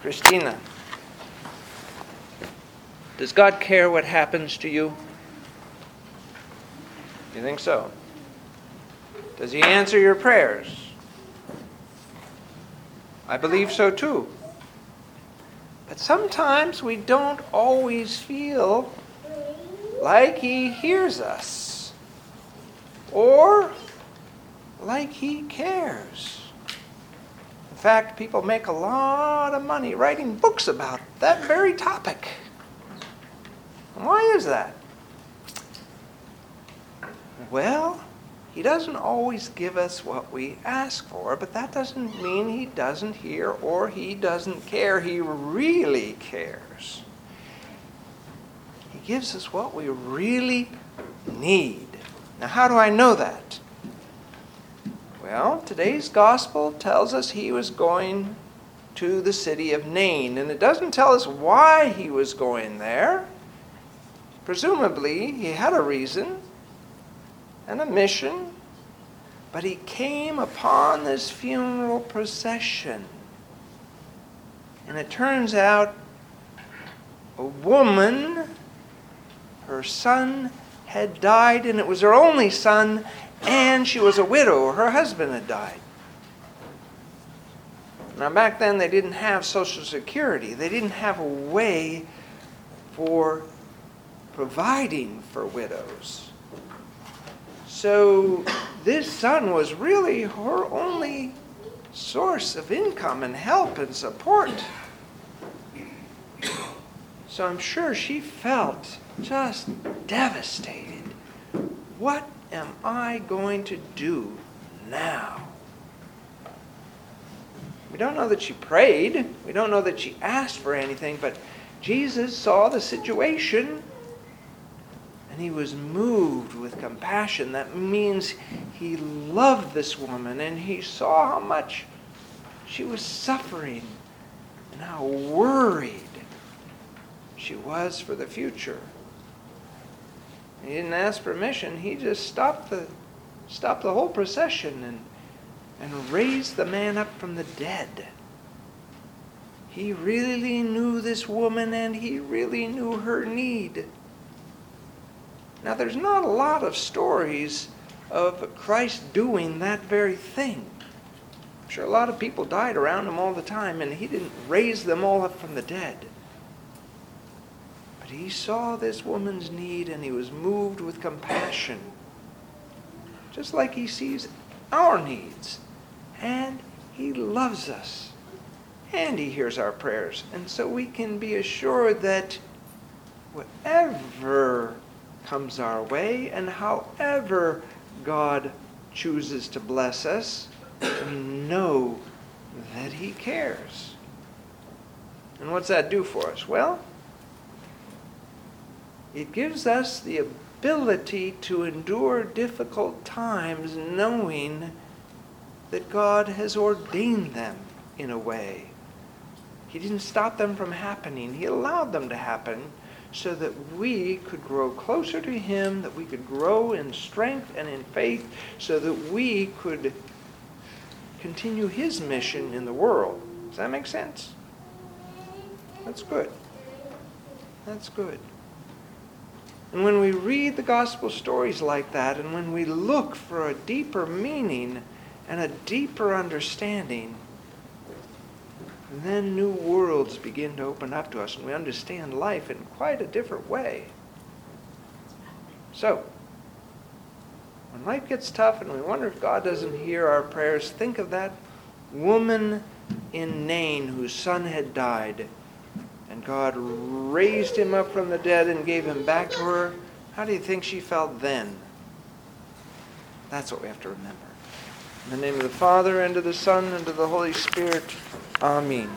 Christina, does God care what happens to you? You think so? Does He answer your prayers? I believe so too. But sometimes we don't always feel like He hears us or like He cares. In fact, people make a lot of money writing books about that very topic. Why is that? Well, he doesn't always give us what we ask for, but that doesn't mean he doesn't hear or he doesn't care. He really cares. He gives us what we really need. Now, how do I know that? Well, today's gospel tells us he was going to the city of Nain, and it doesn't tell us why he was going there. Presumably, he had a reason and a mission, but he came upon this funeral procession. And it turns out a woman, her son had died, and it was her only son, and she was a widow. Her husband had died. Now, back then, they didn't have Social Security, they didn't have a way for providing for widows. So this son was really her only source of income and help and support. So I'm sure she felt just devastated. What am I going to do now? We don't know that she prayed. We don't know that she asked for anything, but Jesus saw the situation and he was moved with compassion. That means he loved this woman and he saw how much she was suffering and how worried she was for the future. He didn't ask permission, he just stopped the, stopped the whole procession and, and raised the man up from the dead. He really knew this woman and he really knew her need. Now, there's not a lot of stories of Christ doing that very thing. I'm sure a lot of people died around him all the time, and he didn't raise them all up from the dead. He saw this woman's need and he was moved with compassion, just like he sees our needs. And he loves us. And he hears our prayers. And so we can be assured that whatever comes our way, and however God chooses to bless us, we know that He cares. And what's that do for us? Well, it gives us the ability to endure difficult times knowing that God has ordained them in a way. He didn't stop them from happening, He allowed them to happen so that we could grow closer to Him, that we could grow in strength and in faith, so that we could continue His mission in the world. Does that make sense? That's good. That's good. And when we read the gospel stories like that, and when we look for a deeper meaning and a deeper understanding, then new worlds begin to open up to us, and we understand life in quite a different way. So, when life gets tough and we wonder if God doesn't hear our prayers, think of that woman in Nain whose son had died, and God raised him up from the dead and gave him back to her. How do you think she felt then? That's what we have to remember. In the name of the Father, and of the Son, and of the Holy Spirit. Amen.